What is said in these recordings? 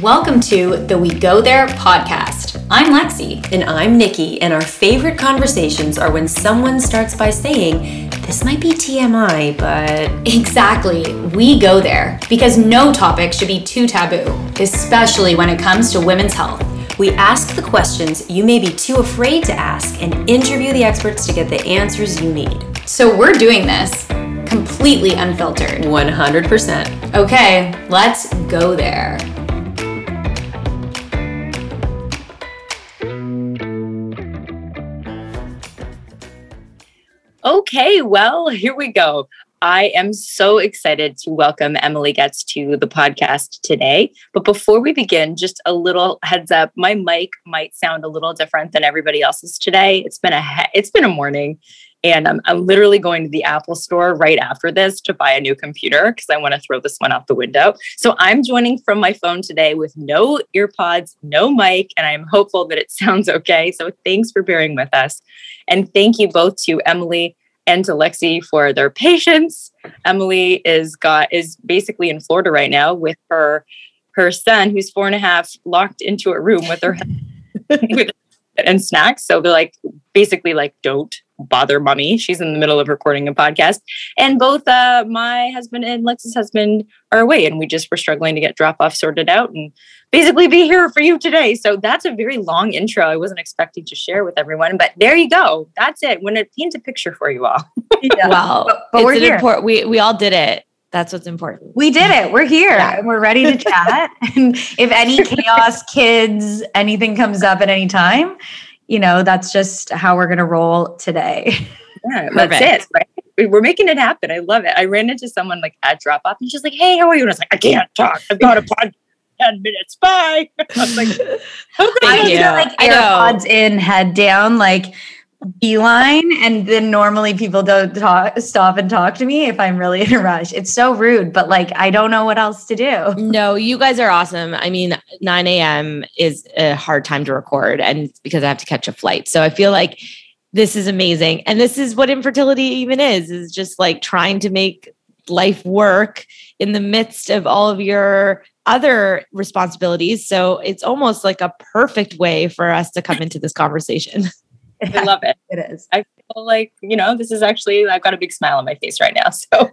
Welcome to the We Go There podcast. I'm Lexi. And I'm Nikki, and our favorite conversations are when someone starts by saying, This might be TMI, but. Exactly. We go there because no topic should be too taboo, especially when it comes to women's health. We ask the questions you may be too afraid to ask and interview the experts to get the answers you need. So we're doing this completely unfiltered. 100%. Okay, let's go there. Okay, well, here we go. I am so excited to welcome Emily Getz to the podcast today. But before we begin, just a little heads up: my mic might sound a little different than everybody else's today. It's been a he- it's been a morning, and I'm, I'm literally going to the Apple store right after this to buy a new computer because I want to throw this one out the window. So I'm joining from my phone today with no earpods, no mic, and I'm hopeful that it sounds okay. So thanks for bearing with us. And thank you both to Emily and to Lexi for their patience. Emily is got is basically in Florida right now with her her son, who's four and a half, locked into a room with her with and snacks. So they're like basically like, don't bother mommy. She's in the middle of recording a podcast. And both uh, my husband and Lex's husband are away, and we just were struggling to get drop off sorted out and basically be here for you today. So that's a very long intro. I wasn't expecting to share with everyone, but there you go. That's it. When it paints a picture for you all. yeah. Well, but, but we're here. Import- we we all did it. That's what's important. We did it. We're here yeah. and we're ready to chat. and if any chaos, kids, anything comes up at any time, you know, that's just how we're going to roll today. Yeah, that's it. Right? We're making it happen. I love it. I ran into someone like at drop off and she's like, Hey, how are you? And I was like, I can't talk. I've got a podcast. 10 minutes. Bye. I was like, okay. I feel like AirPods in, head down, like beeline. And then normally people don't talk, stop and talk to me if I'm really in a rush. It's so rude, but like I don't know what else to do. No, you guys are awesome. I mean, 9 a.m. is a hard time to record, and because I have to catch a flight. So I feel like this is amazing. And this is what infertility even is, is just like trying to make life work in the midst of all of your other responsibilities. So it's almost like a perfect way for us to come into this conversation. I love it. It is. I feel like, you know, this is actually, I've got a big smile on my face right now. So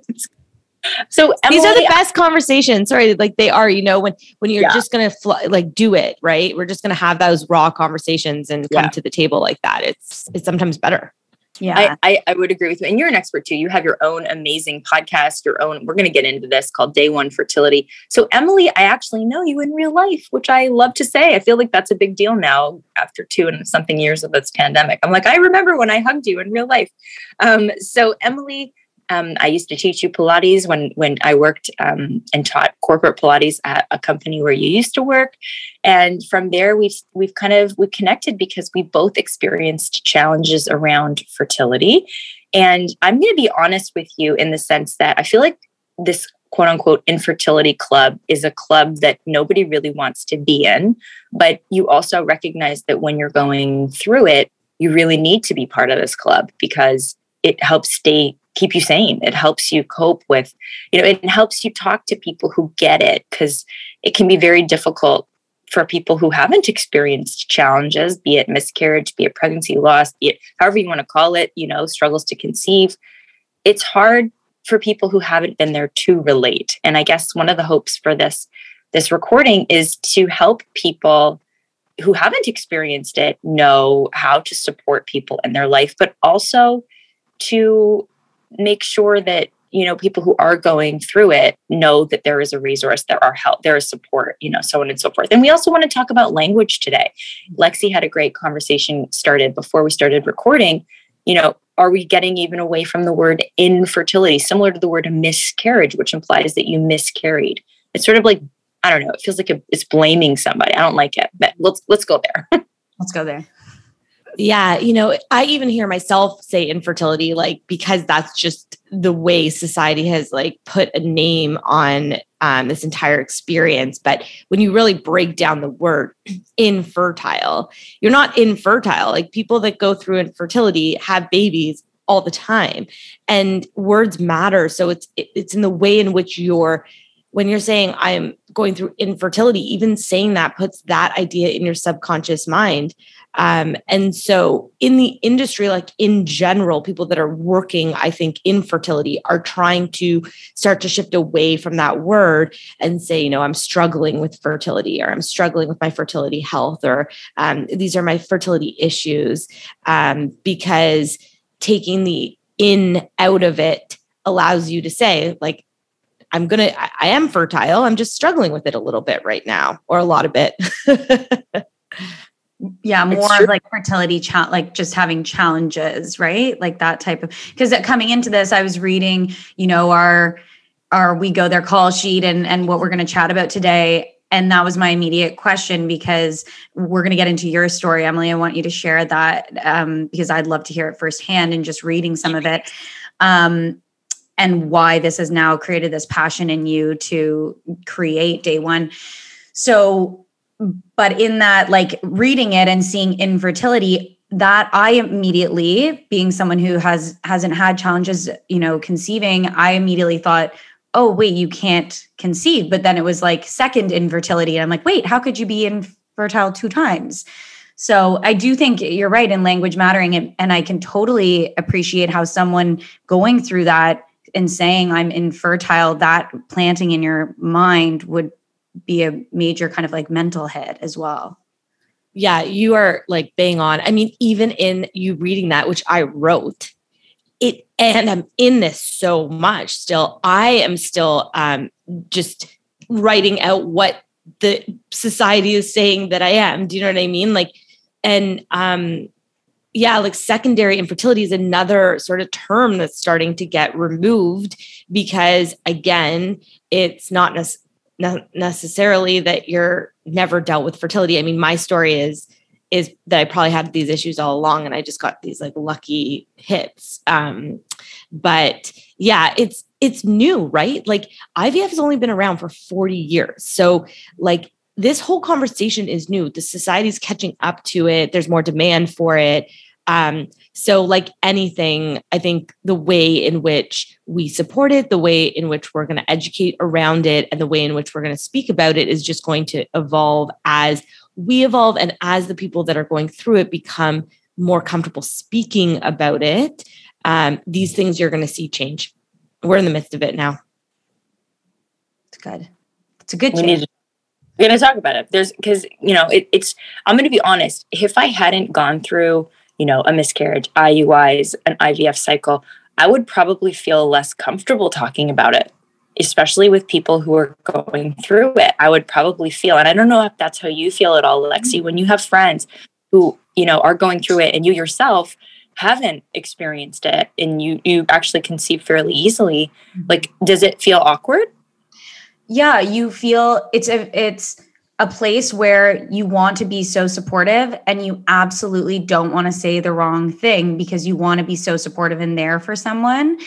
so Emily, these are the best conversations. Sorry, like they are, you know, when when you're yeah. just gonna fl- like do it, right? We're just gonna have those raw conversations and come yeah. to the table like that. It's it's sometimes better. Yeah, I, I, I, would agree with you. And you're an expert too. You have your own amazing podcast, your own, we're going to get into this called Day One Fertility. So, Emily, I actually know you in real life, which I love to say. I feel like that's a big deal now after two and something years of this pandemic. I'm like, I remember when I hugged you in real life. Um, so, Emily, um, I used to teach you Pilates when when I worked um, and taught corporate Pilates at a company where you used to work, and from there we've we've kind of we connected because we both experienced challenges around fertility. And I'm going to be honest with you in the sense that I feel like this quote unquote infertility club is a club that nobody really wants to be in, but you also recognize that when you're going through it, you really need to be part of this club because it helps stay keep you sane. It helps you cope with, you know, it helps you talk to people who get it because it can be very difficult for people who haven't experienced challenges, be it miscarriage, be it pregnancy loss, be it however you want to call it, you know, struggles to conceive. It's hard for people who haven't been there to relate. And I guess one of the hopes for this this recording is to help people who haven't experienced it know how to support people in their life, but also to make sure that you know people who are going through it know that there is a resource there are help there is support you know so on and so forth. And we also want to talk about language today. Lexi had a great conversation started before we started recording. You know are we getting even away from the word infertility similar to the word miscarriage which implies that you miscarried? It's sort of like i don't know it feels like it's blaming somebody. I don't like it but let's let's go there. Let's go there yeah, you know, I even hear myself say infertility, like because that's just the way society has like put a name on um, this entire experience. But when you really break down the word infertile, you're not infertile. Like people that go through infertility have babies all the time, and words matter. So it's it's in the way in which you're when you're saying I'm going through infertility, even saying that puts that idea in your subconscious mind. Um, and so, in the industry, like in general, people that are working, I think, infertility are trying to start to shift away from that word and say, you know, I'm struggling with fertility or I'm struggling with my fertility health or um, these are my fertility issues um, because taking the in out of it allows you to say, like, I'm gonna, I, I am fertile. I'm just struggling with it a little bit right now, or a lot of it. yeah more of like fertility cha- like just having challenges right? Like that type of because coming into this i was reading you know our our we go there call sheet and and what we're going to chat about today and that was my immediate question because we're going to get into your story emily. I want you to share that um, because i'd love to hear it firsthand and just reading some of it um, and why this has now created this passion in you to create day one. So but in that like reading it and seeing infertility that i immediately being someone who has hasn't had challenges you know conceiving i immediately thought oh wait you can't conceive. But then it was like second infertility and i'm like wait how could you be infertile two times? So i do think you're right in language mattering and, and i can totally appreciate how someone going through that and saying i'm infertile that planting in your mind would be a major kind of like mental hit as well. Yeah, you are like bang on. I mean, even in you reading that, which I wrote, it and I'm in this so much still. I am still um just writing out what the society is saying that I am. Do you know what I mean? Like, and um yeah, like secondary infertility is another sort of term that's starting to get removed because again, it's not necessarily necessarily that you're never dealt with fertility. I mean, my story is is that I probably had these issues all along and I just got these like lucky hits. Um, but yeah, it's it's new, right? Like IVF has only been around for 40 years. So like this whole conversation is new. The society's catching up to it. There's more demand for it. Um, so, like anything, I think the way in which we support it, the way in which we're going to educate around it, and the way in which we're going to speak about it is just going to evolve as we evolve and as the people that are going through it become more comfortable speaking about it. Um, these things you're going to see change. We're in the midst of it now. It's good. It's a good we change. we're going to talk about it. There's because, you know, it, it's, I'm going to be honest. If I hadn't gone through you know, a miscarriage, IUIs, an IVF cycle, I would probably feel less comfortable talking about it, especially with people who are going through it. I would probably feel, and I don't know if that's how you feel at all, Lexi, mm-hmm. when you have friends who, you know, are going through it and you yourself haven't experienced it and you you actually conceive fairly easily, mm-hmm. like does it feel awkward? Yeah, you feel it's a it's a place where you want to be so supportive and you absolutely don't want to say the wrong thing because you want to be so supportive and there for someone.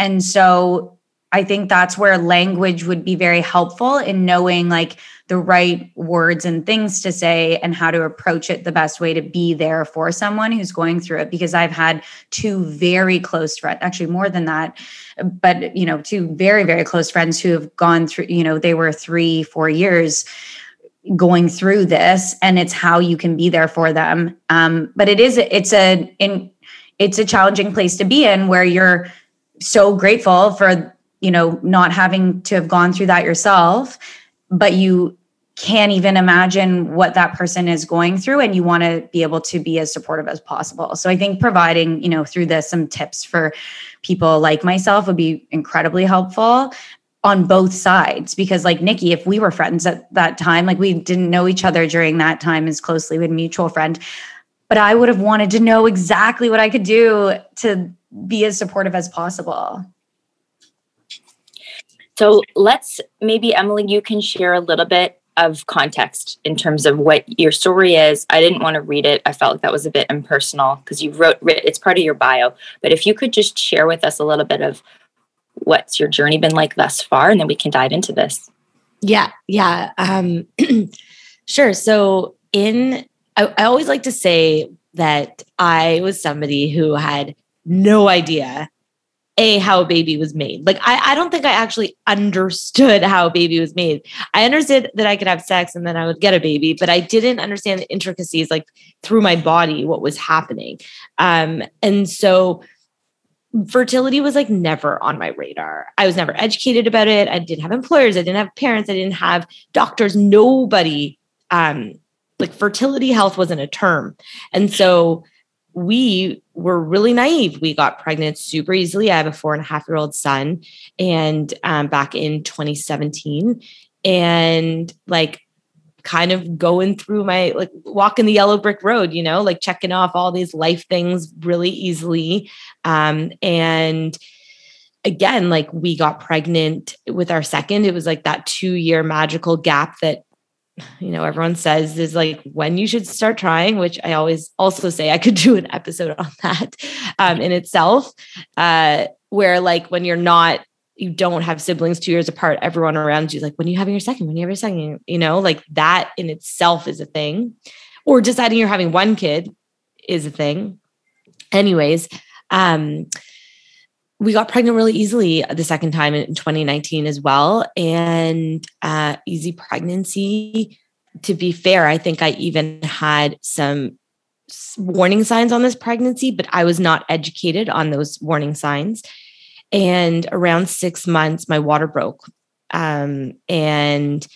And so I think that's where language would be very helpful in knowing like the right words and things to say and how to approach it the best way to be there for someone who's going through it because I've had two very close friends actually more than that but you know two very very close friends who have gone through you know they were 3 4 years going through this and it's how you can be there for them. Um, but it is it's a in it's a challenging place to be in where you're so grateful for you know not having to have gone through that yourself but you can't even imagine what that person is going through and you want to be able to be as supportive as possible. So i think providing you know through this some tips for people like myself would be incredibly helpful on both sides because like Nikki, if we were friends at that time, like we didn't know each other during that time as closely with mutual friend, but I would have wanted to know exactly what I could do to be as supportive as possible. So let's maybe Emily, you can share a little bit of context in terms of what your story is. I didn't want to read it. I felt like that was a bit impersonal because you wrote it's part of your bio. But if you could just share with us a little bit of what's your journey been like thus far and then we can dive into this yeah yeah um sure so in I, I always like to say that i was somebody who had no idea a how a baby was made. Like I, I don't think I actually understood how a baby was made. I understood that I could have sex and then I would get a baby, but I didn't understand the intricacies like through my body what was happening. Um, and so fertility was like never on my radar. I was never educated about it. I didn't have employers. I didn't have parents. I didn't have doctors. Nobody. Um, like fertility health wasn't a term, and so we were really naive. We got pregnant super easily. I have a four and a half year old son, and um, back in 2017, and like kind of going through my like walking the yellow brick road, you know, like checking off all these life things really easily. Um, and again, like we got pregnant with our second. It was like that two year magical gap that you know everyone says is like when you should start trying which i always also say i could do an episode on that um, in itself uh, where like when you're not you don't have siblings two years apart everyone around you like when are you having your second when are you having your second you know like that in itself is a thing or deciding you're having one kid is a thing anyways um we got pregnant really easily the second time in 2019 as well. And uh, easy pregnancy. To be fair, I think I even had some warning signs on this pregnancy, but I was not educated on those warning signs. And around six months, my water broke. Um, and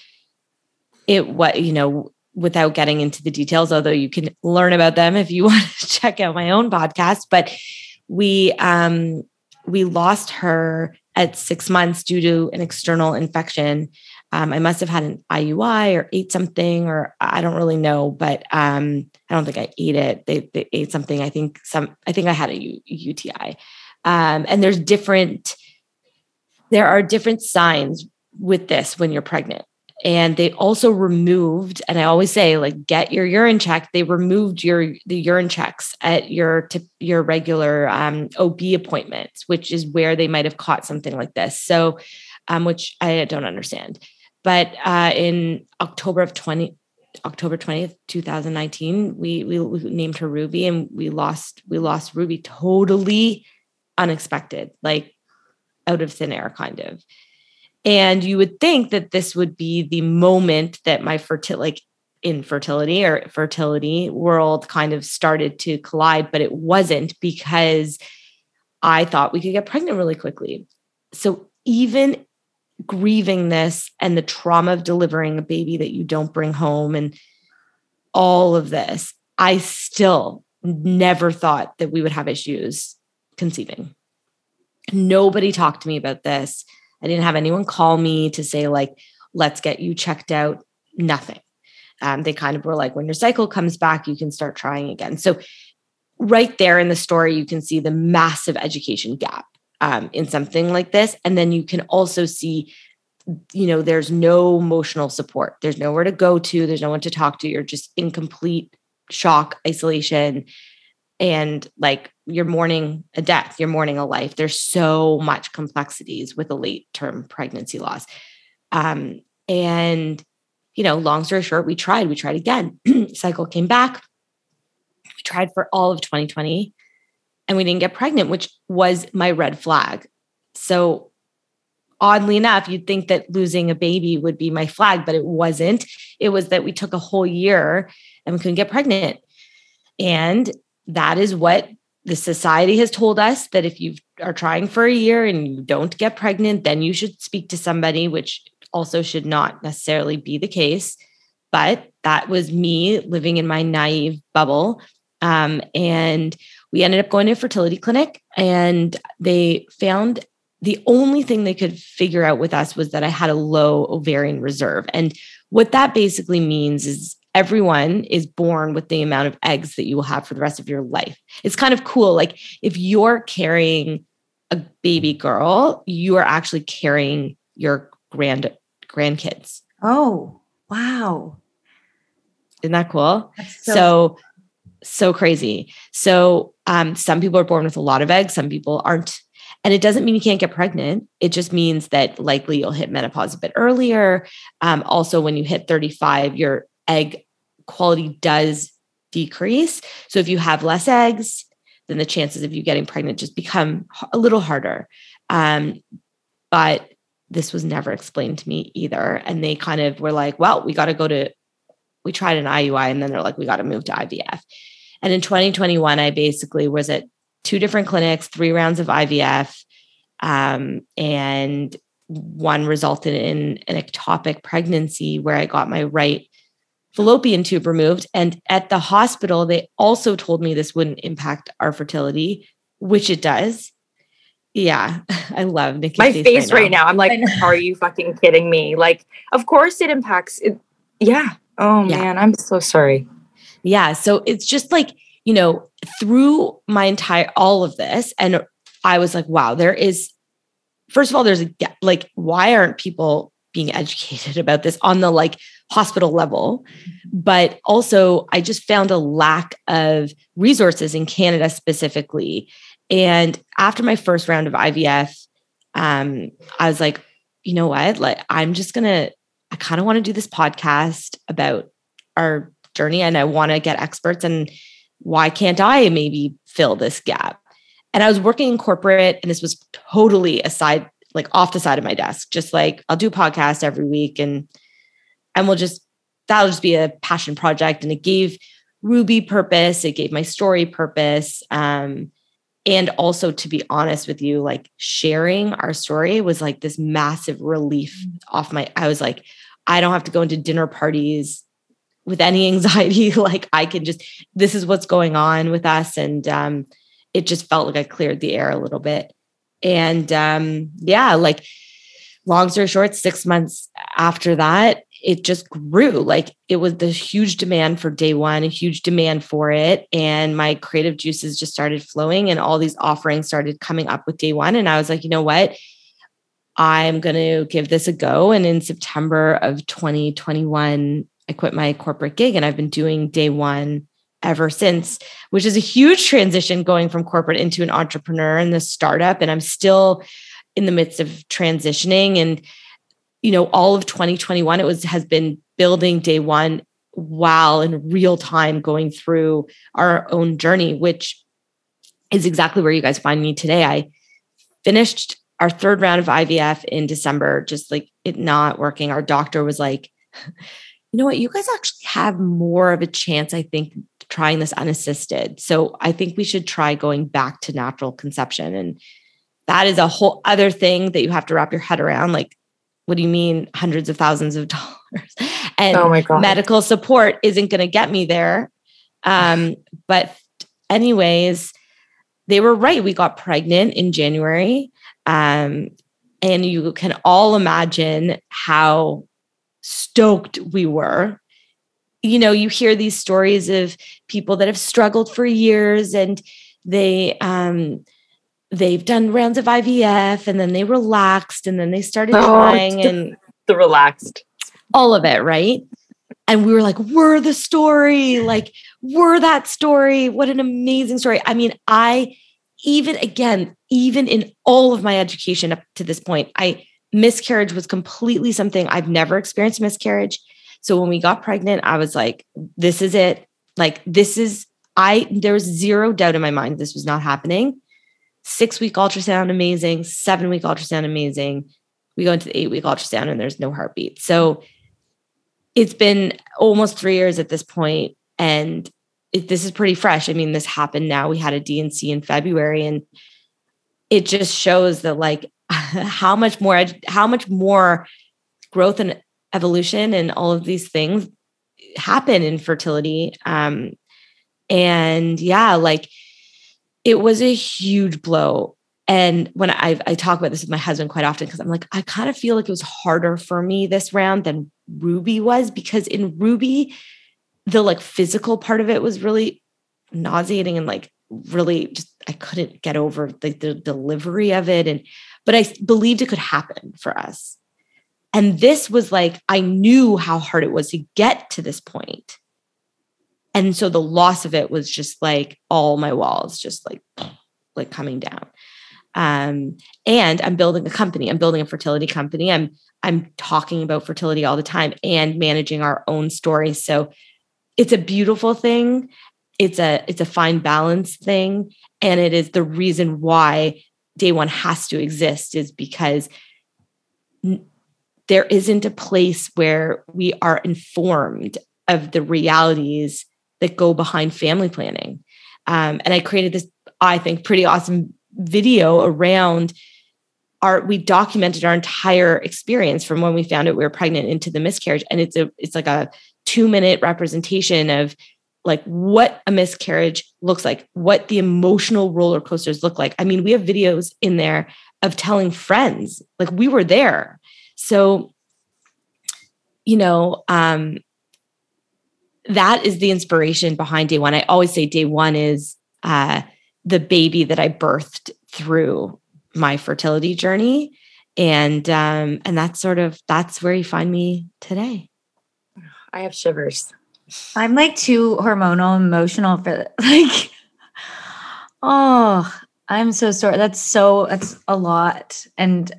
it what you know without getting into the details although you can learn about them if you want to check out my own podcast but we um we lost her at six months due to an external infection. Um, I must have had an IUI or ate something, or I don't really know, but um, I don't think I ate it. They, they, ate something. I think some. I think I had a U, UTI. Um, and there's different. There are different signs with this when you're pregnant. And they also removed and i always say like get your urine checked they removed your the urine checks at your your regular um, ob appointments which is where they might have caught something like this. So um, which i don't understand. But uh, in october of 20 october 20th 2019 we, we we named her ruby and we lost we lost ruby totally unexpected like out of thin air kind of and you would think that this would be the moment that my fertility, like infertility or fertility world kind of started to collide, but it wasn't because I thought we could get pregnant really quickly. So even grieving this and the trauma of delivering a baby that you don't bring home and all of this, I still never thought that we would have issues conceiving. Nobody talked to me about this. I didn't have anyone call me to say, like, let's get you checked out. Nothing. Um, they kind of were like, when your cycle comes back, you can start trying again. So, right there in the story, you can see the massive education gap um, in something like this. And then you can also see, you know, there's no emotional support, there's nowhere to go to, there's no one to talk to. You're just in complete shock, isolation, and like you're mourning a death, you're mourning a life. There's so much complexities with a late term pregnancy loss. Um, and, you know, long story short, we tried, we tried again. Cycle came back. We tried for all of 2020 and we didn't get pregnant, which was my red flag. So, oddly enough, you'd think that losing a baby would be my flag, but it wasn't. It was that we took a whole year and we couldn't get pregnant. And that is what the society has told us that if you are trying for a year and you don't get pregnant, then you should speak to somebody, which also should not necessarily be the case. But that was me living in my naive bubble. Um, and we ended up going to a fertility clinic, and they found the only thing they could figure out with us was that I had a low ovarian reserve. And what that basically means is everyone is born with the amount of eggs that you will have for the rest of your life. It's kind of cool. Like if you're carrying a baby girl, you are actually carrying your grand grandkids. Oh, wow. Isn't that cool? so, so so crazy. So um, some people are born with a lot of eggs, some people aren't. And it doesn't mean you can't get pregnant. It just means that likely you'll hit menopause a bit earlier. Um, also, when you hit 35, your egg quality does decrease. So if you have less eggs, then the chances of you getting pregnant just become a little harder. Um, but this was never explained to me either. And they kind of were like, well, we got to go to, we tried an IUI and then they're like, we got to move to IVF. And in 2021, I basically was at two different clinics, three rounds of IVF, um, and one resulted in an ectopic pregnancy where I got my right fallopian tube removed. And at the hospital, they also told me this wouldn't impact our fertility, which it does. Yeah, I love Nikki. My face right now. now. I'm like, are you fucking kidding me? Like, of course it impacts. It, yeah. Oh yeah. man, I'm so sorry. Yeah. So it's just like, you know, through my entire all of this, and I was like, wow, there is first of all, there's a like, why aren't people being educated about this on the like hospital level? But also, I just found a lack of resources in Canada specifically. And after my first round of IVF, um, I was like, you know what? Like, I'm just gonna, I kind of want to do this podcast about our journey and I want to get experts and why can't I maybe fill this gap? And I was working in corporate, and this was totally aside, like off the side of my desk, just like I'll do a podcast every week and and we'll just that'll just be a passion project. And it gave Ruby purpose, it gave my story purpose. Um, and also to be honest with you, like sharing our story was like this massive relief mm. off my I was like, I don't have to go into dinner parties with any anxiety. like I can just this is what's going on with us. And um it just felt like I cleared the air a little bit. And um, yeah, like long story short, six months after that, it just grew. Like it was the huge demand for day one, a huge demand for it. And my creative juices just started flowing and all these offerings started coming up with day one. And I was like, you know what? I'm going to give this a go. And in September of 2021, I quit my corporate gig and I've been doing day one ever since, which is a huge transition going from corporate into an entrepreneur and the startup. And I'm still in the midst of transitioning. And, you know, all of 2021, it was has been building day one while in real time going through our own journey, which is exactly where you guys find me today. I finished our third round of IVF in December, just like it not working. Our doctor was like, you know what, you guys actually have more of a chance, I think, trying this unassisted. So I think we should try going back to natural conception. And that is a whole other thing that you have to wrap your head around. Like, what do you mean hundreds of thousands of dollars? And oh my God. medical support isn't going to get me there. Um, but, anyways, they were right. We got pregnant in January. Um, and you can all imagine how stoked we were you know, you hear these stories of people that have struggled for years and they um they've done rounds of IVF and then they relaxed and then they started oh, trying and the relaxed. All of it, right? And we were like, we're the story, like we're that story. What an amazing story. I mean, I even again, even in all of my education up to this point, I miscarriage was completely something I've never experienced miscarriage. So when we got pregnant, I was like, this is it. Like, this is, I, there was zero doubt in my mind this was not happening. Six week ultrasound, amazing. Seven week ultrasound, amazing. We go into the eight week ultrasound and there's no heartbeat. So it's been almost three years at this point, and it, this is pretty fresh. I mean, this happened now. We had a D&C in February, and it just shows that like how much more how much more growth and evolution and all of these things happen in fertility. Um, and yeah, like it was a huge blow. And when I, I talk about this with my husband quite often, because I'm like, I kind of feel like it was harder for me this round than Ruby was, because in Ruby, the like physical part of it was really nauseating and like really just I couldn't get over the, the delivery of it. And but I believed it could happen for us. And this was like, I knew how hard it was to get to this point. And so the loss of it was just like all my walls just like, like coming down. Um, and I'm building a company. I'm building a fertility company. I'm I'm talking about fertility all the time and managing our own story. So it's a beautiful thing. it's a it's a fine balance thing and it is the reason why day one has to exist is because there isn't a place where we are informed of the realities that go behind family planning. Um, and i created this i think pretty awesome video around our we documented our entire experience from when we found out we were pregnant into the miscarriage. And it's a it's like a two minute representation of like what a miscarriage looks like what the emotional roller coasters look like. I mean we have videos in there of telling friends like we were there so you know um that is the inspiration behind day one. I always say day one is uh the baby that i birthed through my fertility journey. And um and that's sort of that's where you find me today. I have shivers. I'm like too hormonal emotional for like oh i'm so sorry that's so that's a lot. And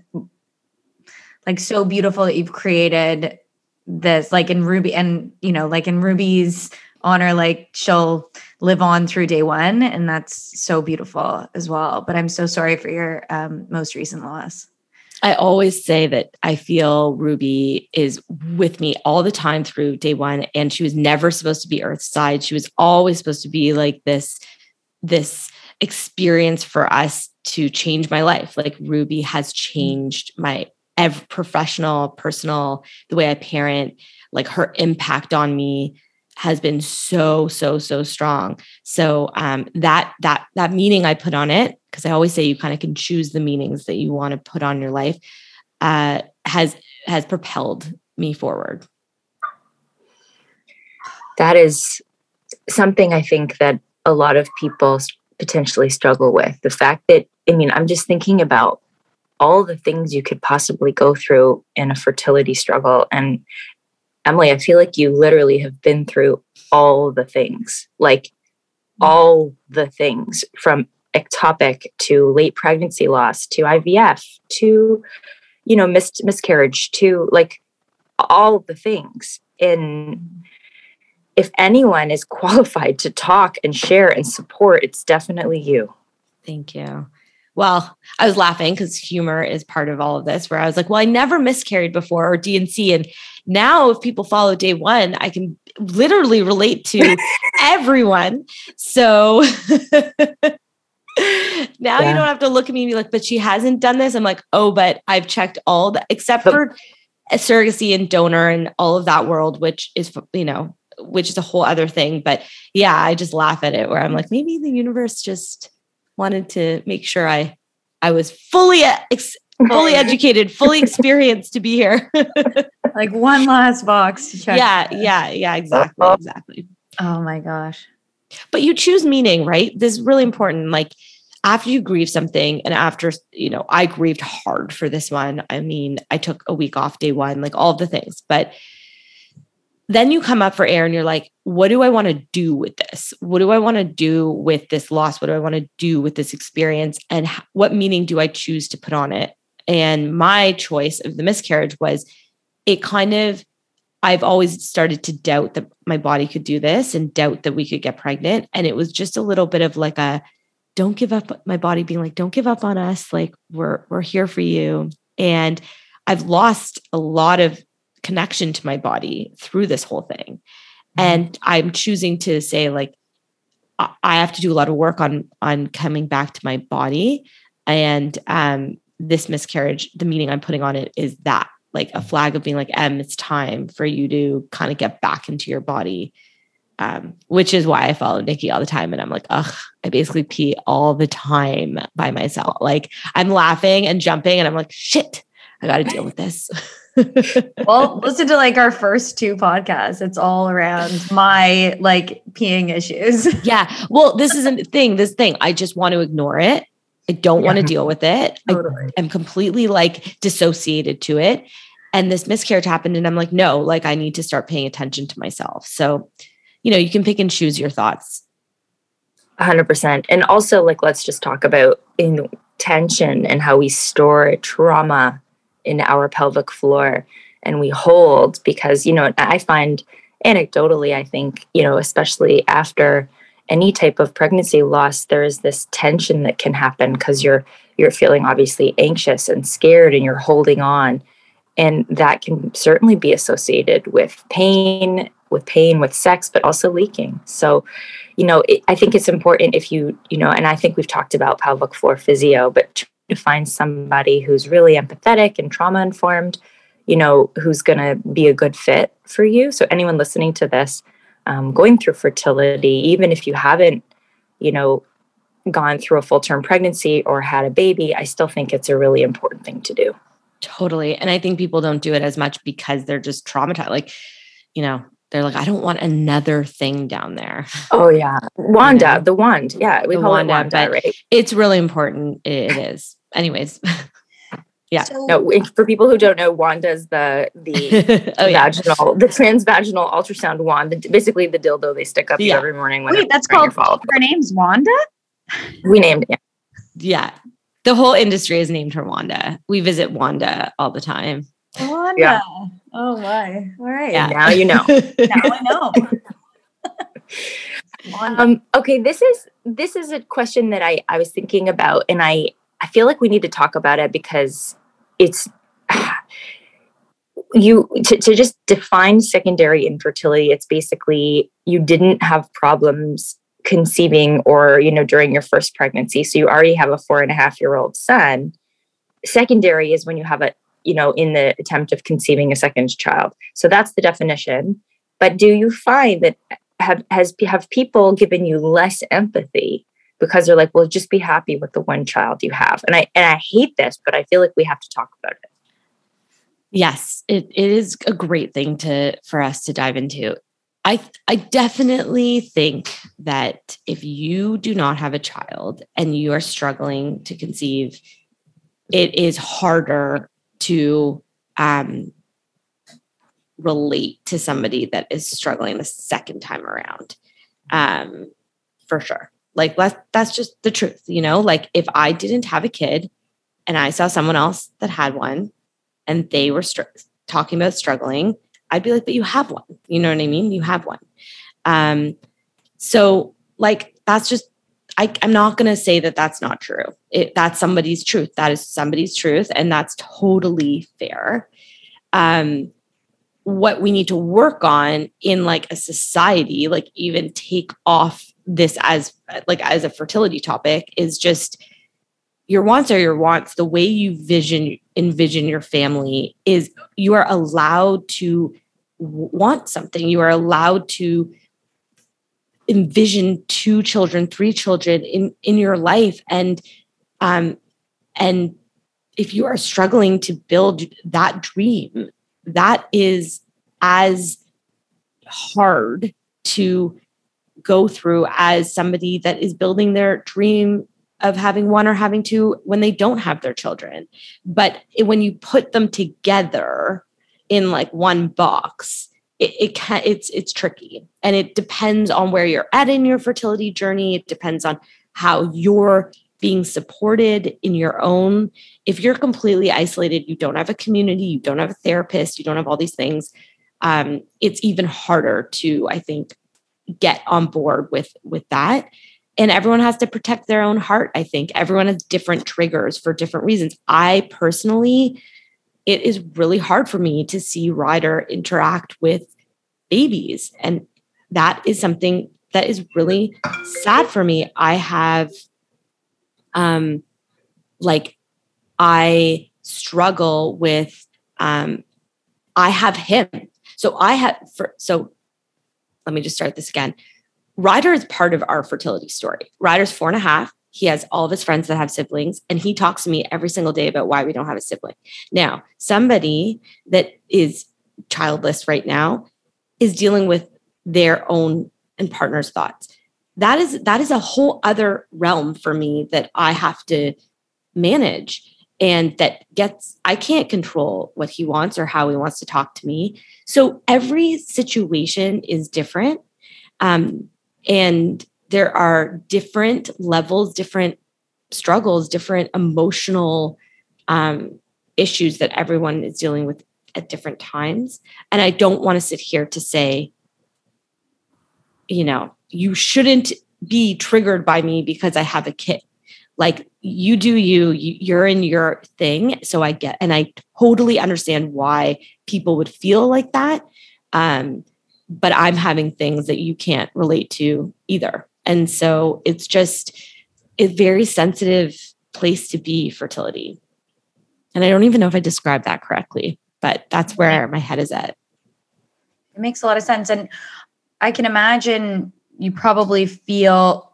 like so beautiful that you've created this like in ruby and you know like in ruby's honor like she'll live on through day one and that's so beautiful as well. But i'm so sorry for your um, most recent loss. I always say that i feel ruby is with me all the time through day one and she was never supposed to be earthside. She was always supposed to be like this this experience for us to change my life. Like ruby has changed my professional personal the way i parent like her impact on me has been so so so strong. So um, that that that meaning i put on it because i always say you kind of can choose the meanings that you want to put on your life uh, has has propelled me forward. That is something i think that a lot of people potentially struggle with the fact that i mean i'm just thinking about all the things you could possibly go through in a fertility struggle and Emily, I feel like you literally have been through all the things, like mm-hmm. all the things from ectopic to late pregnancy loss to IVF to, you know, mis- miscarriage to like all the things. In mm-hmm. if anyone is qualified to talk and share and support, it's definitely you. Thank you. Well, I was laughing because humor is part of all of this, where I was like, well, I never miscarried before or D&C. And now, if people follow day one, I can literally relate to everyone. So now yeah. you don't have to look at me and be like, but she hasn't done this. I'm like, oh, but I've checked all the, except but, for surrogacy and donor and all of that world, which is, you know, which is a whole other thing. But yeah, I just laugh at it where I'm like, maybe the universe just wanted to make sure I, I was fully ex- fully educated, fully experienced to be here. like one last box to check. Yeah, yeah, yeah, exactly, exactly. Oh my gosh. But you choose meaning, right? This is really important. Like after you grieve something, and after, you know, I grieved hard for this one. I mean, I took a week off day one, like all the things, but then you come up for air and you're like, what do I want to do with this? What do I want to do with this loss? What do I want to do with this experience? And what meaning do I choose to put on it? And my choice of the miscarriage was it kind of, I've always started to doubt that my body could do this and doubt that we could get pregnant. And it was just a little bit of like a, don't give up my body being like, don't give up on us. Like we're, we're here for you. And I've lost a lot of connection to my body through this whole thing. Mm-hmm. And I'm choosing to say like, I have to do a lot of work on on coming back to my body and um this miscarriage, the meaning I'm putting on it is that like a flag of being like, Em, it's time for you to kind of get back into your body. Um, which is why I follow Nikki all the time. And I'm like, ugh, I basically pee all the time by myself. Like I'm laughing and jumping, and I'm like, shit, I got to deal with this. well, listen to like our first two podcasts. It's all around my like peeing issues. yeah. Well, this isn't the thing. This thing, I just want to ignore it. I don't yeah. want to deal with it. Totally. I am completely like dissociated to it. And this miscarriage happened, and I'm like, no, like I need to start paying attention to myself. So, you know, you can pick and choose your thoughts. 100%. And also, like, let's just talk about in tension and how we store trauma in our pelvic floor and we hold because, you know, I find anecdotally, I think, you know, especially after any type of pregnancy loss, there is this tension that can happen because you're you're feeling obviously anxious and scared and you're holding on. And that can certainly be associated with pain, with pain, with sex, but also leaking. So, you know, it, I think it's important if you, you know, and I think we've talked about pelvic floor physio, but to find somebody who's really empathetic and trauma informed, you know, who's going to be a good fit for you. So, anyone listening to this, um, going through fertility, even if you haven't, you know, gone through a full term pregnancy or had a baby, I still think it's a really important thing to do. Totally. And I think people don't do it as much because they're just traumatized. Like, you know, they're like, I don't want another thing down there. Oh yeah. Wanda, you know? the wand. Yeah. We the call Wanda, it Wanda, right? It's really important. It is. Anyways. Yeah. So, no, for people who don't know, Wanda's the the oh, vaginal, yeah. the transvaginal ultrasound wand, the, basically the dildo they stick up yeah. every morning. Wait, that's called. Her name's Wanda. We named it. Yeah, the whole industry is named her Wanda. We visit Wanda all the time. Wanda. Yeah. Oh my. All right. Yeah. Now you know. now I know. um, okay, this is this is a question that I I was thinking about, and I I feel like we need to talk about it because it's you to, to just define secondary infertility it's basically you didn't have problems conceiving or you know during your first pregnancy so you already have a four and a half year old son. Secondary is when you have a you know in the attempt of conceiving a second child. So that's the definition. But do you find that have has have people given you less empathy because they're like, well, just be happy with the one child you have. And I and I hate this, but I feel like we have to talk about it. Yes, it, it is a great thing to for us to dive into. I I definitely think that if you do not have a child and you are struggling to conceive, it is harder to um, relate to somebody that is struggling the second time around, um, for sure. Like let that's just the truth, you know? Like if I didn't have a kid and I saw someone else that had one and they were str- talking about struggling, I'd be like, but you have one. You know what I mean? You have one. Um so like that's just I, am not going to say that that's not true. It, that's somebody's truth. That is somebody's truth, and that's totally fair. Um, what we need to work on in like a society, like even take off this as like as a fertility topic is just your wants are your wants. The way you vision envision your family is you are allowed to want something. You are allowed to envision two children three children in in your life. And um and if you are struggling to build that dream that is as hard to go through as somebody that is building their dream of having one or having two when they don't have their children. But when you put them together in like one box, it, it can it's it's tricky and it depends on where you're at in your fertility journey. It depends on how you're being supported in your own. If you're completely isolated, you don't have a community, you don't have a therapist, you don't have all these things. Um, it's even harder to, I think, get on board with with that. And everyone has to protect their own heart i think. Everyone has different triggers for different reasons. I personally it is really hard for me to see ryder interact with babies. And that is something that is really sad for me. I have um like i struggle with um i have him. So i have for so let me just start this again. Ryder is part of our fertility story. Ryder's four and a half. He has all of his friends that have siblings, and he talks to me every single day about why we don't have a sibling. Now, somebody that is childless right now is dealing with their own and partner's thoughts. That is that is a whole other realm for me that I have to manage and that gets I can't control what he wants or how he wants to talk to me. So every situation is different. Um, and there are different levels, different struggles, different emotional um, issues that everyone is dealing with at different times. And I don't want to sit here to say, you know, you shouldn't be triggered by me because I have a kid. Like you do you, you you're in your thing. So I get and I totally understand why people would feel like that. Um, but I'm having things that you can't relate to either. And so it's just a very sensitive place to be fertility. And I don't even know if I described that correctly, but that's where my head is at. It makes a lot of sense. And I can imagine you probably feel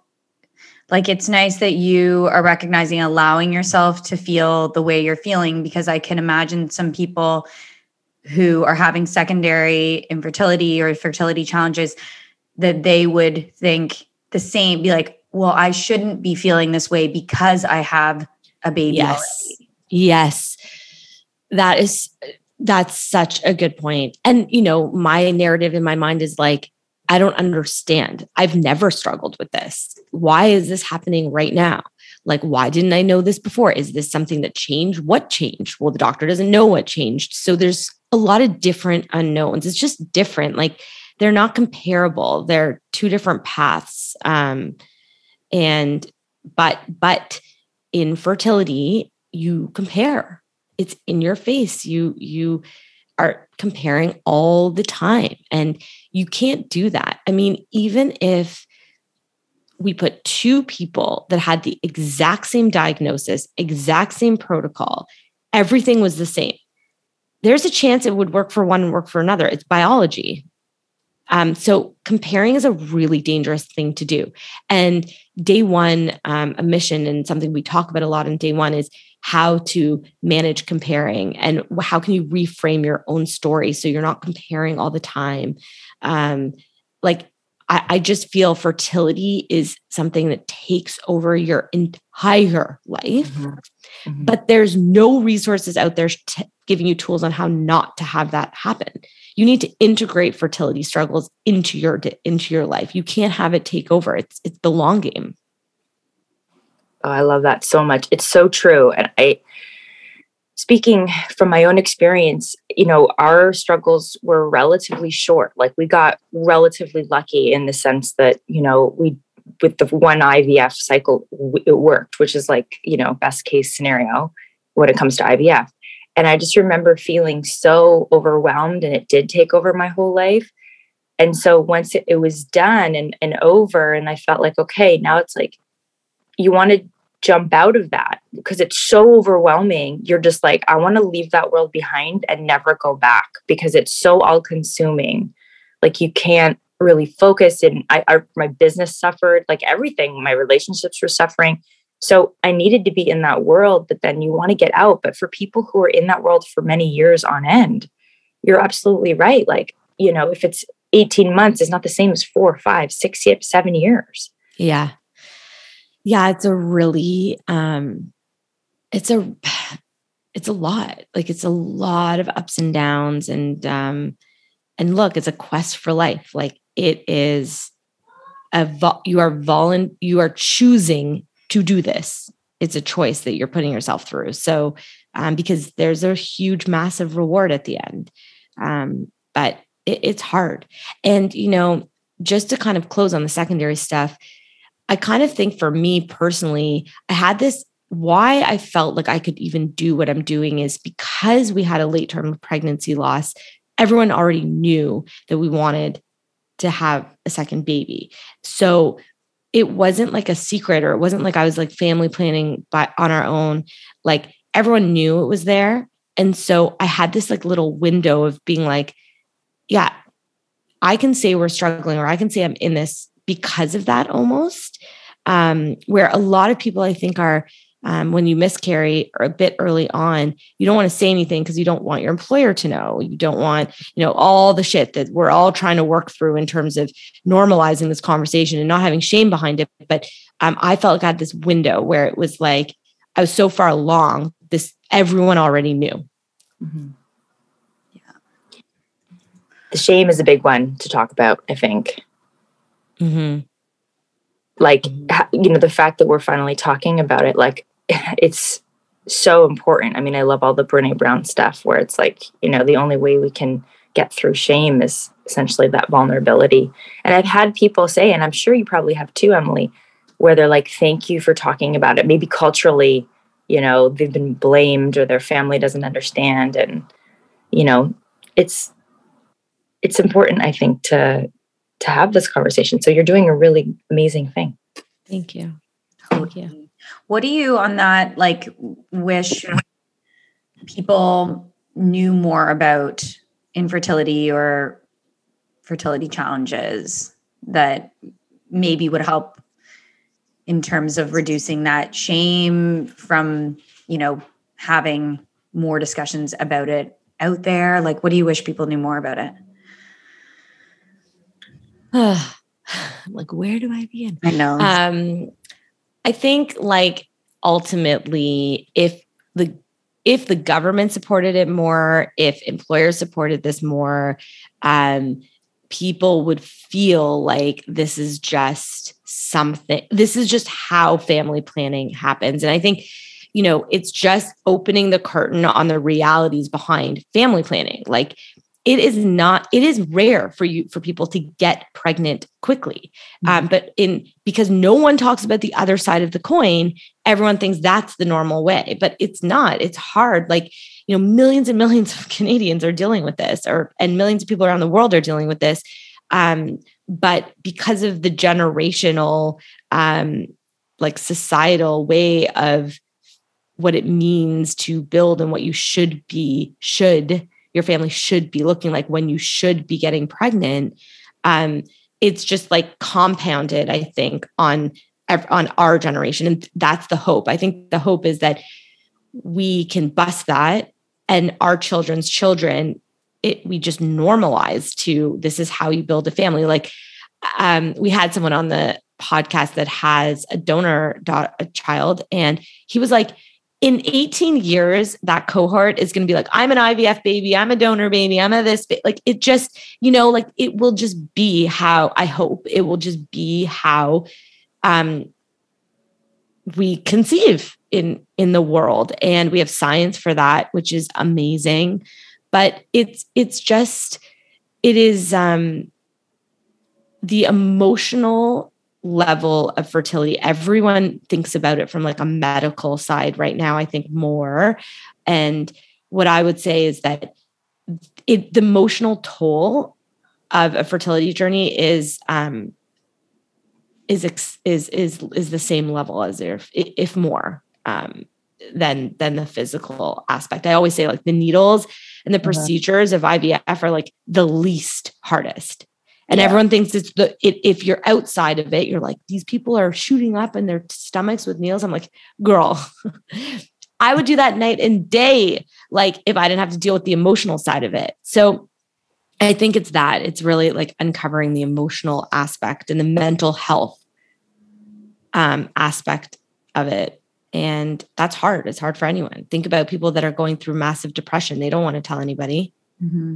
like it's nice that you are recognizing, allowing yourself to feel the way you're feeling, because I can imagine some people who are having secondary infertility or fertility challenges that they would think the same, be like, well, I shouldn't be feeling this way because I have a baby. Yes. Already. Yes. That is that's such a good point. And you know, my narrative in my mind is like I don't understand. I've never struggled with this. Why is this happening right now? Like, why didn't I know this before? Is this something that changed? What changed? Well, the doctor doesn't know what changed. So there's a lot of different unknowns. It's just different. Like, they're not comparable. They're two different paths. Um, and, but, but in fertility, you compare. It's in your face. You, you, are comparing all the time. And you can't do that. I mean, even if we put two people that had the exact same diagnosis, exact same protocol, everything was the same. There's a chance it would work for one and work for another. It's biology. Um, so comparing is a really dangerous thing to do. And day one, um, a mission and something we talk about a lot in day one is how to manage comparing and how can you reframe your own story so you're not comparing all the time. Um, like I, I just feel fertility is something that takes over your entire life. Mm-hmm. Mm-hmm. But there's no resources out there t- giving you tools on how not to have that happen you need to integrate fertility struggles into your into your life you can't have it take over it's it's the long game oh i love that so much. It's so true and i speaking from my own experience you know our struggles were relatively short. Like we got relatively lucky in the sense that you know we with the one ivf cycle it worked which is like you know best case scenario when it comes to ivf and I just remember feeling so overwhelmed, and it did take over my whole life. And so once it, was done and, and over, and I felt like, okay, now it's like you want to jump out of that because it's so overwhelming. You're just like, I want to leave that world behind and never go back because it's so all consuming. Like you can't really focus and I, I my business suffered like everything my relationships were suffering so I needed to be in that world, but then you want to get out. But for people who are in that world for many years on end, you're absolutely right. Like, you know, if it's 18 months, it's not the same as four, five, six, seven years. Yeah. Yeah. It's a really, um, it's a, it's a lot. Like it's a lot of ups and downs. And, um, and look, it's a quest for life. Like it is a, vo- you are volun, you are choosing to do this. It's a choice that you're putting yourself through. So, um, because there's a huge, massive reward at the end. Um, but it, it's hard. And, you know, just to kind of close on the secondary stuff, I kind of think for me personally, I had this why I felt like I could even do what I'm doing is because we had a late term pregnancy loss. Everyone already knew that we wanted to have a second baby. So it wasn't like a secret or it wasn't like I was like family planning by on our own. Like everyone knew it was there. And so I had this like little window of being like, yeah, I can say we're struggling or I can say I'm in this because of that almost. Um, where a lot of people I think are um, when you miscarry or a bit early on, you don't want to say anything because you don't want your employer to know. You don't want, you know, all the shit that we're all trying to work through in terms of normalizing this conversation and not having shame behind it. But um, I felt like I had this window where it was like I was so far along. This everyone already knew. Mm-hmm. Yeah, the shame is a big one to talk about. I think. Mm-hmm like mm-hmm. you know the fact that we're finally talking about it like it's so important. I mean, I love all the Brene Brown stuff where it's like, you know, the only way we can get through shame is essentially that vulnerability. And I've had people say, and I'm sure you probably have too, Emily, where they're like, thank you for talking about it. Maybe culturally, you know, they've been blamed or their family doesn't understand. And, you know, it's it's important, I think, to to have this conversation. So you're doing a really amazing thing. Thank you. Thank you. What do you on that like wish people knew more about infertility or fertility challenges that maybe would help in terms of reducing that shame from, you know, having more discussions about it out there? Like, what do you wish people knew more about it? like, where do I begin? I know. Um, I think like ultimately, if the if the government supported it more, if employers supported this more, um, people would feel like this is just something, this is just how family planning happens. And I think, you know, it's just opening the curtain on the realities behind family planning. Like it is not it is rare for you for people to get pregnant quickly. Um, mm-hmm. but in because no one talks about the other side of the coin everyone thinks that's the normal way but it's not. It's hard. Like you know millions and millions of canadians are dealing with this or and millions of people around the world are dealing with this. Um, but because of the generational um, like societal way of what it means to build and what you should be should your family should be looking like when you should be getting pregnant um, it's just like compounded i think on on our generation and that's the hope. I think the hope is that we can bust that and our children's children it we just normalize to this is how you build a family. Like um, we had someone on the podcast that has a donor a child and he was like in 18 years, that cohort is going to be like, I'm an IVF baby, I'm a donor baby, I'm a this, ba-. like it just, you know, like it will just be how I hope it will just be how um, we conceive in in the world, and we have science for that, which is amazing. But it's it's just it is um, the emotional level of fertility. Everyone thinks about it from like a medical side right now, I think more. And what I would say is that it, the emotional toll of a fertility journey is um, is is is is the same level as if if more um, than than the physical aspect. I always say like the needles and the uh-huh. procedures of IVF are like the least hardest and yeah. everyone thinks it's the it, if you're outside of it you're like these people are shooting up in their stomachs with needles. I'm like girl i would do that night and day like if i didn't have to deal with the emotional side of it. So i think it's that. It's really like uncovering the emotional aspect and the mental health um, aspect of it. And that's hard. It's hard for anyone. Think about people that are going through massive depression. They don't want to tell anybody. Mm-hmm.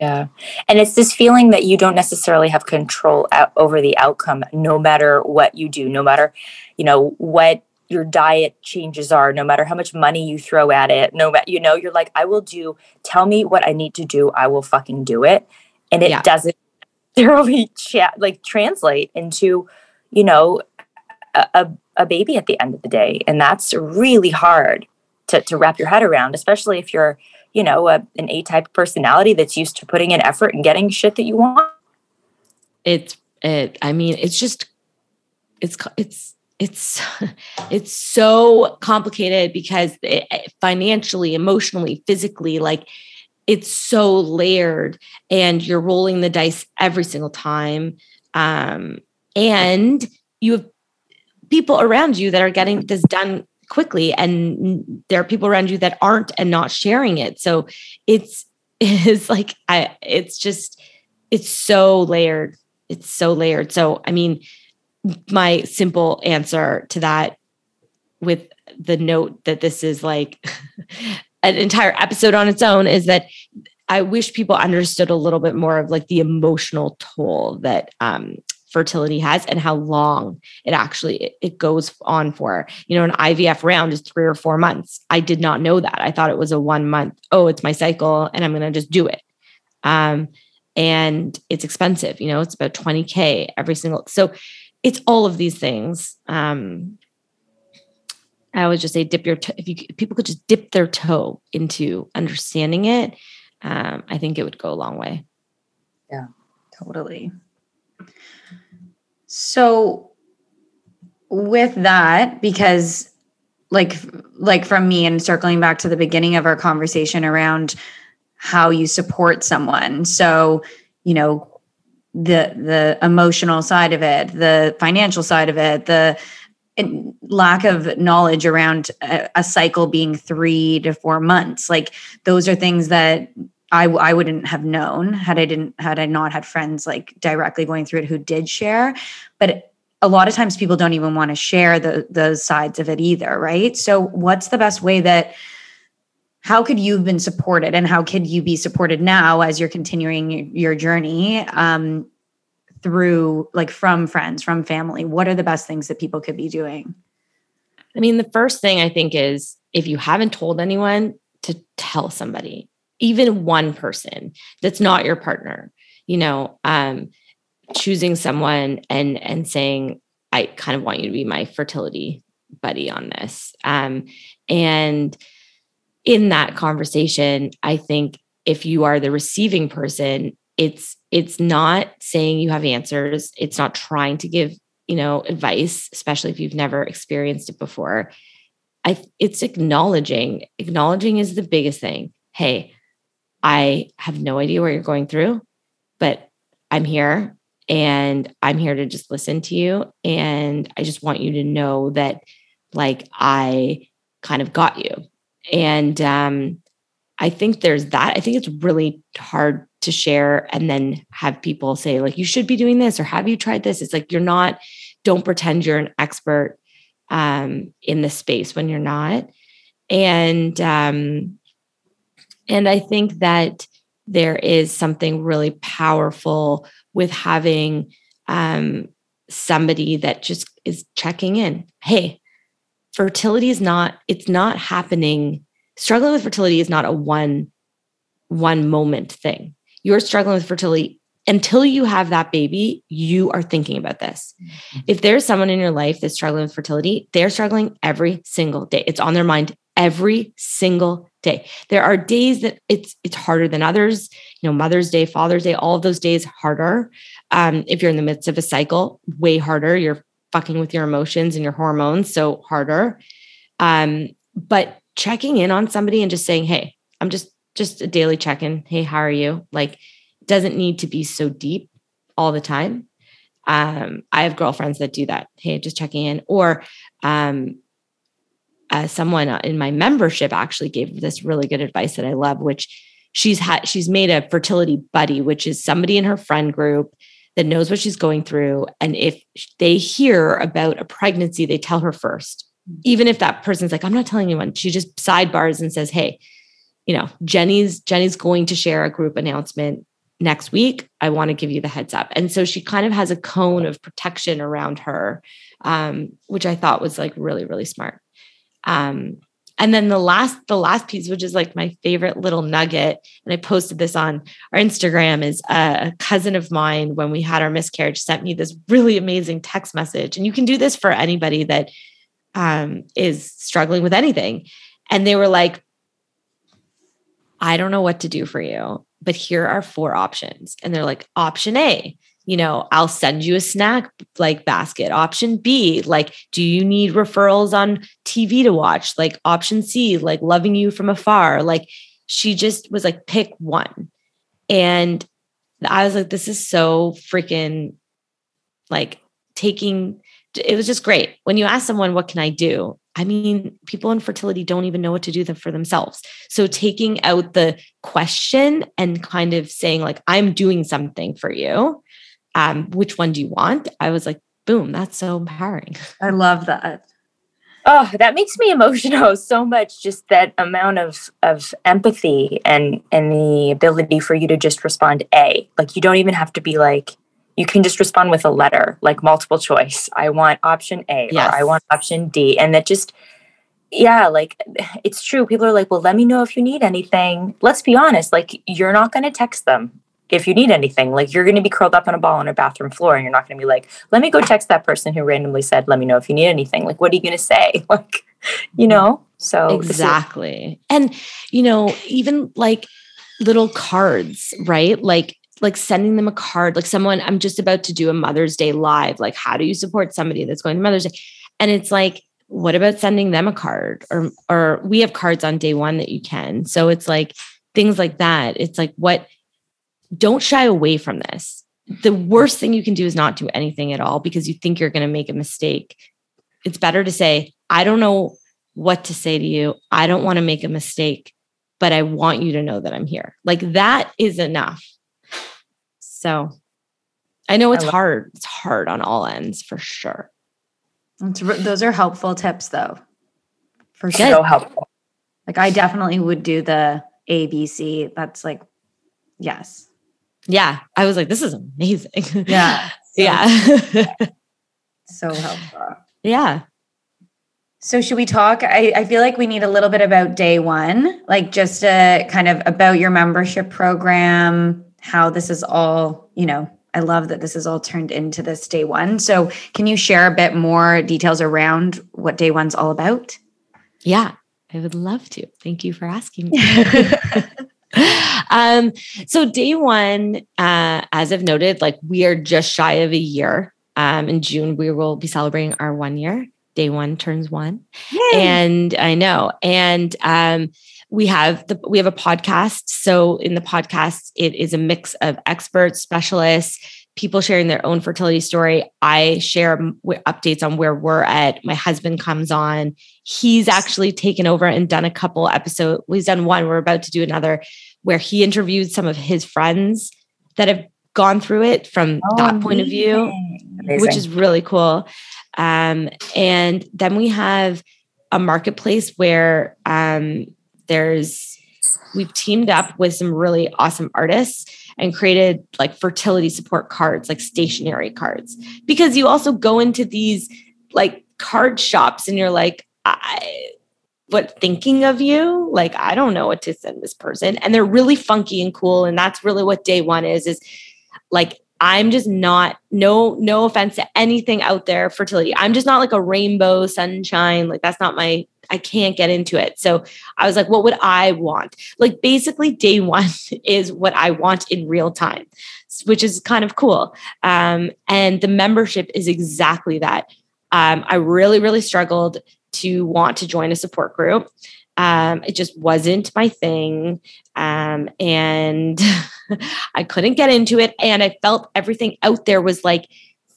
Yeah. And it's this feeling that you don't necessarily have control out over the outcome, no matter what you do, no matter, you know, what your diet changes are, no matter how much money you throw at it, no matter, you know, you're like, I will do, tell me what I need to do. I will fucking do it. And it yeah. doesn't thoroughly chat, like translate into, you know, a, a baby at the end of the day. And that's really hard to, to wrap your head around, especially if you're, you know, a, an A type personality that's used to putting in effort and getting shit that you want. It's it. I mean, it's just it's it's it's it's so complicated because it, financially, emotionally, physically, like it's so layered, and you're rolling the dice every single time. Um, and you have people around you that are getting this done quickly and there are people around you that aren't and not sharing it. So it's it's like i it's just it's so layered. It's so layered. So i mean my simple answer to that with the note that this is like an entire episode on its own is that I wish people understood a little bit more of like the emotional toll that um, fertility has and how long it actually it goes on for you know an ivf round is three or four months i did not know that i thought it was a one month oh it's my cycle and i'm going to just do it Um, and it's expensive, you know, it's about 20K every single. So it's all of these things. Um, I always just say dip your toe. If you if people could just dip their toe into understanding it, um, I think it would go a long way. Yeah, totally. So with that, because like like from me and circling back to the beginning of our conversation around how you support someone. So, you know, the the emotional side of it, the financial side of it, the lack of knowledge around a, a, cycle being three to four months like those are things that I, I wouldn't have known had I didn't had I not had friends like directly going through it who did share but a lot of times people don't even want to share the those sides of it either right so what's the best way that how could you have been supported and how could you be supported now as you're continuing your journey um, through like from friends, from family? What are the best things that people could be doing? I mean, the first thing I think is if you haven't told anyone to tell somebody, even one person that's not your partner, you know, um, choosing someone and and saying, I kind of want you to be my fertility buddy on this. Um, and in that conversation, I think if you are the receiving person, it's it's not saying you have answers. It's not trying to give you know advice especially if you've never experienced it before. I it's acknowledging acknowledging is the biggest thing. Hey i have no idea what you're going through but i'm here and i'm here to just listen to you and i just want you to know that like i kind of got you and um I think there's that. I think it's really hard to share and then have people say, like, you should be doing this or have you tried this? It's like you're not, don't pretend you're an expert um, in the space when you're not. And um, and I think that there is something really powerful with having um, somebody that just is checking in. Hey, fertility is not, it's not happening struggling with fertility is not a one one moment thing. You're struggling with fertility until you have that baby, you are thinking about this. Mm-hmm. If there's someone in your life that's struggling with fertility, they're struggling every single day. It's on their mind every single day. There are days that it's it's harder than others. You know, Mother's Day, Father's Day, all of those days harder. Um, if you're in the midst of a cycle, way harder. You're fucking with your emotions and your hormones, so harder. Um, but checking in on somebody and just saying, Hey, I'm just, just a daily check in. Hey, how are you? Like, doesn't need to be so deep all the time. Um, I have girlfriends that do that. Hey, just checking in. Or um, uh, someone in my membership actually gave this really good advice that I love, which she's had, she's made a fertility buddy, which is somebody in her friend group that knows what she's going through. And if they hear about a pregnancy, they tell her first even if that person's like, I'm not telling anyone, she just sidebars and says, Hey, you know, Jenny's Jenny's going to share a group announcement next week. I want to give you the heads up. And so she kind of has a cone of protection around her, um, which I thought was like really, really smart. Um, and then the last, the last piece, which is like my favorite little nugget, and I posted this on our Instagram, is a cousin of mine when we had our miscarriage sent me this really amazing text message. And you can do this for anybody that um, is struggling with anything. And they were like, I don't know what to do for you, but here are four options. And they're like, option A, you know, I'll send you a snack like basket. Option B, like, do you need referrals on TV to watch? Like, option C, like loving you from afar. Like, she just was like, pick one. And I was like, this is so freaking like taking it was just great. When you ask someone, what can I do? I mean, people in fertility don't even know what to do for themselves. So taking out the question and kind of saying, like, I'm doing something for you. Um, which one do you want? I was like, boom, that's so empowering. I love that. Oh, that makes me emotional so much. Just that amount of of empathy and and the ability for you to just respond a. Like you don't even have to be like, you can just respond with a letter, like multiple choice. I want option A yes. or I want option D. And that just yeah, like it's true. People are like, well, let me know if you need anything. Let's be honest, like you're not going to text them if you need anything. Like you're going to be curled up on a ball on a bathroom floor and you're not going to be like, let me go text that person who randomly said, let me know if you need anything. Like, what are you going to say? Like, you mm. know? So exactly. And, you know, even like little cards, right? Like, like sending them a card, like someone, I'm just about to do a Mother's Day live. Like, how do you support somebody that's going to Mother's Day? And it's like, what about sending them a card or or we have cards on day one that you can so it's like things like that it's like what don't shy away from this the worst thing you can do is not do anything at all because you think you're going to make a mistake it's better to say i don't know what to say to you i don't want to make a mistake but i want you to know that i'm here like that is enough so i know it's hard it's hard on all ends for sure those are helpful tips, though. For sure. So helpful. Like I definitely would do the ABC. That's like, yes. Yeah. I was like, this is amazing. Yeah. So, yeah. so helpful. Yeah. So should we talk? I, I feel like we need a little bit about day one, like just a kind of about your membership program, how this is all, you know, I love that this is all turned into this day one. So, can you share a bit more details around what day one's all about? Yeah, I would love to. Thank you for asking. um, so, day one, uh, as I've noted, like we are just shy of a year. Um, in June, we will be celebrating our one year. Day one turns one, Yay. and I know. And um, we have the we have a podcast so in the podcast it is a mix of experts specialists people sharing their own fertility story. I share updates on where we're at. My husband comes on. He's actually taken over and done a couple episodes he's done one. We're about to do another where he interviewed some of his friends that have gone through it from oh, that point of view amazing. which is really cool. Um, and then we have a marketplace where um, there's we've teamed up with some really awesome artists and created like fertility support cards, like stationary cards. Because you also go into these like card shops and you're like, I what thinking of you like i don't know what to send this person and they're really funky and cool and that's really what day one is is like i'm just not no no offense to anything out there fertility i'm just not like a rainbow sunshine like that's not my I can't get into it. So I was like, what would I want? Like basically, day one is what I want in real time, which is kind of cool. Um, and the membership is exactly that. Um, I really, really struggled to want to join a support group. Um, it just wasn't my thing. Um, and I couldn't get into it. And I felt everything out there was like,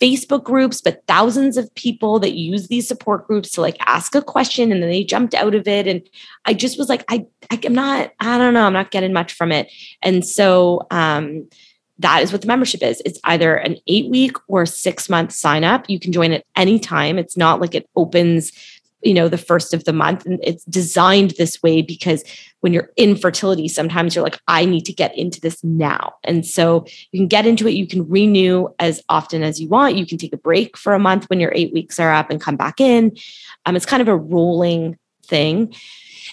Facebook groups, but thousands of people that use these support groups to like ask a question and then they jumped out of it. And I just was like, I, I am not, I don't know, I'm not getting much from it. And so um, that is what the membership is. It's either an eight week or six month sign up. You can join at any time. It's not like it opens you know the first of the month. And it's designed this way because when you're in fertility sometimes you're like i need to get into this now. And so you can get into it. You can renew as often as you want. You can take a break for a month when your eight weeks are up and come back in. Um, it's kind of a rolling thing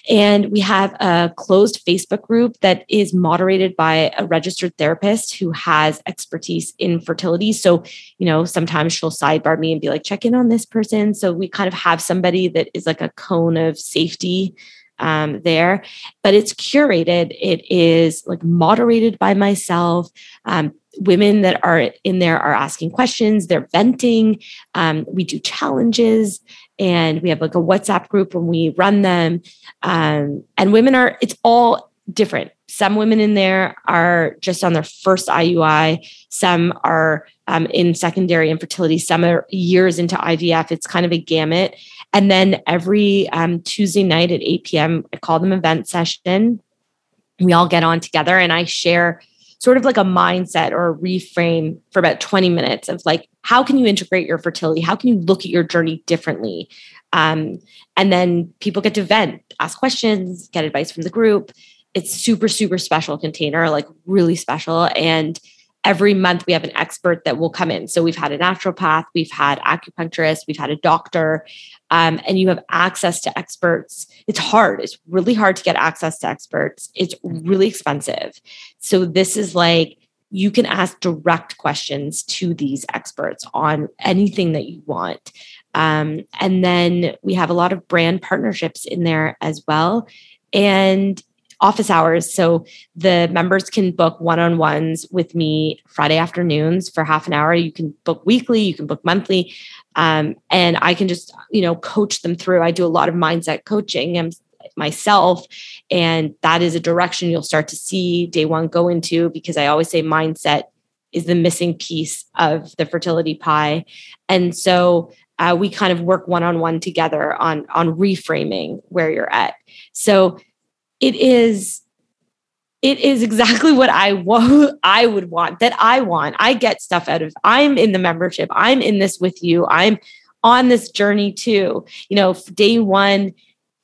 and we have a closed Facebook group that is moderated by a registered therapist who has expertise in fertility. So, you know, sometimes she'll sidebar me and be like, check in on this person. So we kind of have somebody that is like a cone of safety um, there, but it's curated. It is like moderated by myself. Um, women that are in there are asking questions, they're venting. Um, we do challenges and we have like a WhatsApp group when we run them. Um, and women are, it's all different. Some women in there are just on their first IUI, some are um, in secondary infertility, some are years into IVF. It's kind of a gamut. And then every um, Tuesday night at 8 p.m., I call them event session. We all get on together and I share sort of like a mindset or a reframe for about 20 minutes of like, how can you integrate your fertility? How can you look at your journey differently? Um, and then people get to vent, ask questions, get advice from the group. It's super, super special container, like really special. And every month we have an expert that will come in. So we've had a naturopath, we've had acupuncturist, we've had a doctor, um, and you have access to experts. It's hard. It's really hard to get access to experts. It's really expensive. So this is like you can ask direct questions to these experts on anything that you want. Um, and then we have a lot of brand partnerships in there as well. And office hours. So the members can book one on ones with me Friday afternoons for half an hour. You can book weekly, you can book monthly. Um, and I can just, you know, coach them through. I do a lot of mindset coaching myself. And that is a direction you'll start to see day one go into because I always say mindset is the missing piece of the fertility pie. And so uh, we kind of work one on one together on on reframing where you're at. So it is it is exactly what I want I would want that I want. I get stuff out of I'm in the membership. I'm in this with you. I'm on this journey too. You know, day 1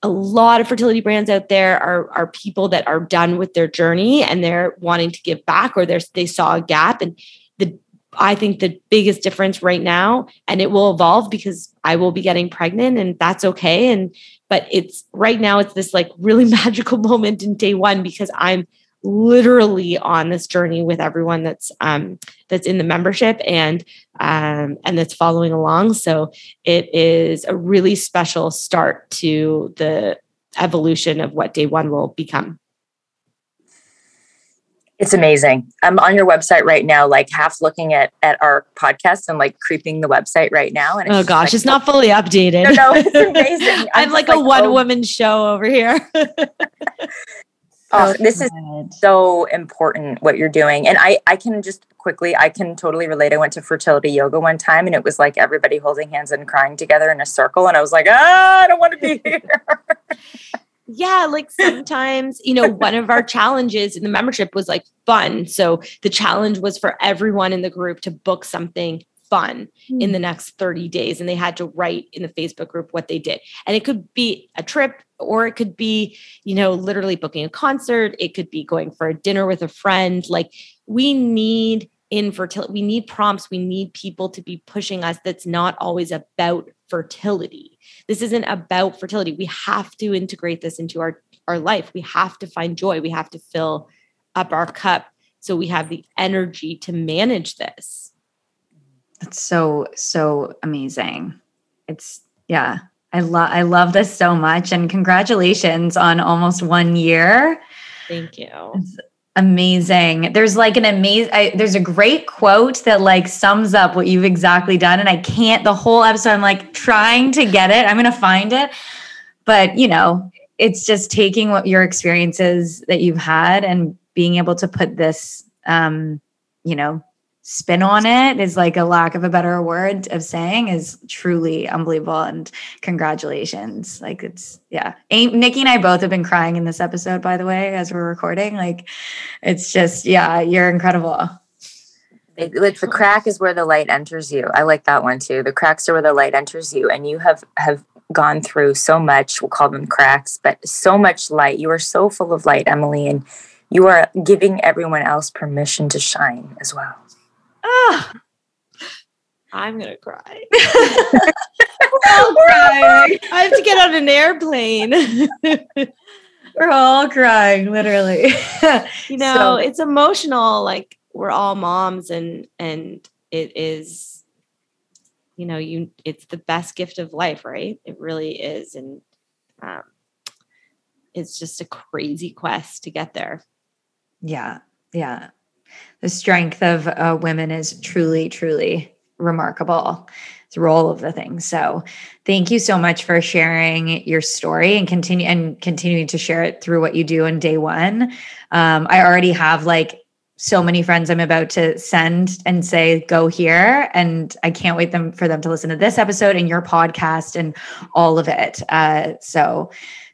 a lot of fertility brands out there are are people that are done with their journey and they're wanting to give back or they they saw a gap and the I think the biggest difference right now and it will evolve because I will be getting pregnant and that's okay and but it's right now it's this like really magical moment in day one because i'm literally on this journey with everyone that's um that's in the membership and um and that's following along so it is a really special start to the evolution of what day one will become it's amazing. I'm on your website right now, like half looking at at our podcast and like creeping the website right now. And oh gosh, like, it's not fully updated. No, no, it's amazing. I'm, I'm like, like, a one oh. woman show over here. oh, this is so important what you're doing. And I I can just quickly, I can totally relate. I went to fertility yoga one time and it was like everybody holding hands and crying together in a circle. And I was like, ah, I don't want to be here yeah, like sometimes, you know, one of our challenges in the membership was like fun. So the challenge was for everyone in the group to book something fun mm. in the hmm. next 30 days. And they had to write in the Facebook group what they did. And it could be a trip or it could be, you know, literally booking a concert. It could be going for a dinner with a friend. Like we need infertility, we need prompts, we need people to be pushing us that's not always about fertility this isn't about fertility. We have to integrate this into our, our life. We have to find joy. We have to fill up our cup so we have the energy to manage this. That's so, so amazing. It's, yeah. I love I love this so much and congratulations on almost 1 year. Thank you. It's, amazing there's like an amazing there's a great quote that like sums up what you've exactly done and i can't the whole episode i'm like trying to get it i'm gonna find it but you know it's just taking what your experiences that you've had and being able to put this um you know spin on it is like a lack of a better word of saying is truly unbelievable and congratulations. Like it's yeah. Nikki and i both have been crying in this episode by the way as we're recording. Like it's just yeah you're incredible. Like the crack is where the light enters you. I like that one too. The cracks are where the light enters you and you have have gone through so much we'll call them cracks but so much light. You are so full of light emily and you are giving everyone else permission to shine as well Ah, I'm gonna cry. We're all crying. I have to get on an airplane. we're all crying, literally. you know, so. it's emotional. Like we're all moms, and and it is, you know, you. It's the best gift of life, right? It really is, and um, it's just a crazy quest to get there. Yeah, yeah the strength of uh, women is truly, truly remarkable through all of the things. So thank you so much for sharing your story and continue and continuing to share it through what you do in day one. Um, I already have like so many friends I'm about to send and say, go here. And I can't wait them for them to listen to this episode and your podcast and all of it. Uh, so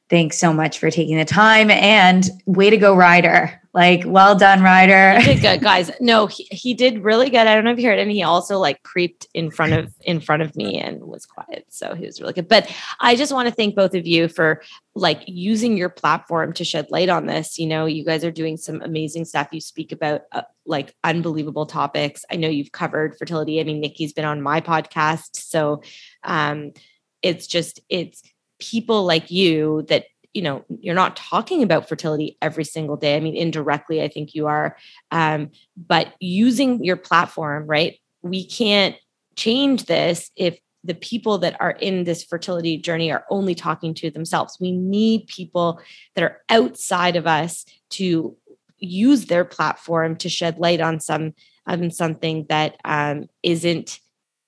thanks so much for taking the time and way to go, Ryder Like, well done, Ryder. He did good, guys. No, he, he did really good. I don't know if you heard, and he also like creeped in front of in front of me and was quiet. So he was really good. But I just want to thank both of you for like using your platform to shed light on this. You know, you guys are doing some amazing stuff. You speak about uh, like unbelievable topics. I know you've covered fertility. I mean, Nikki's been on my podcast, so um, it's just it's people like you that you know you're not talking about fertility every single day. I mean indirectly i think you are. Um, but using your platform right we can't change this if the people that are in this fertility journey are only talking to themselves. We need people that are outside of us to use their platform to shed light on some on something that um, isn't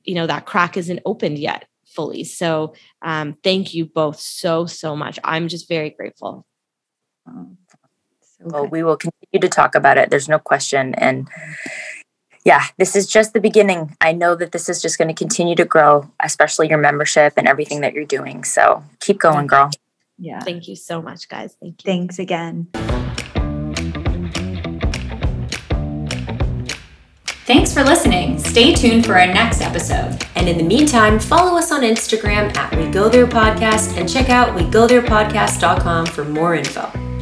you know that crack isn't opened yet fully. So um, thank you both so, so much. I'm just very grateful. Oh, so well, we will continue to talk about it. There's no question. And yeah, this is just the beginning. I know that this is just going to continue to grow, especially your membership and everything that you're doing. So keep going, girl. Yeah. Thank you so much, guys. Thank you. Thanks again. Thanks for listening. Stay tuned for our next episode. And in the meantime, follow us on Instagram at We Go There Podcast and check out WeGoTherePodcast.com for more info.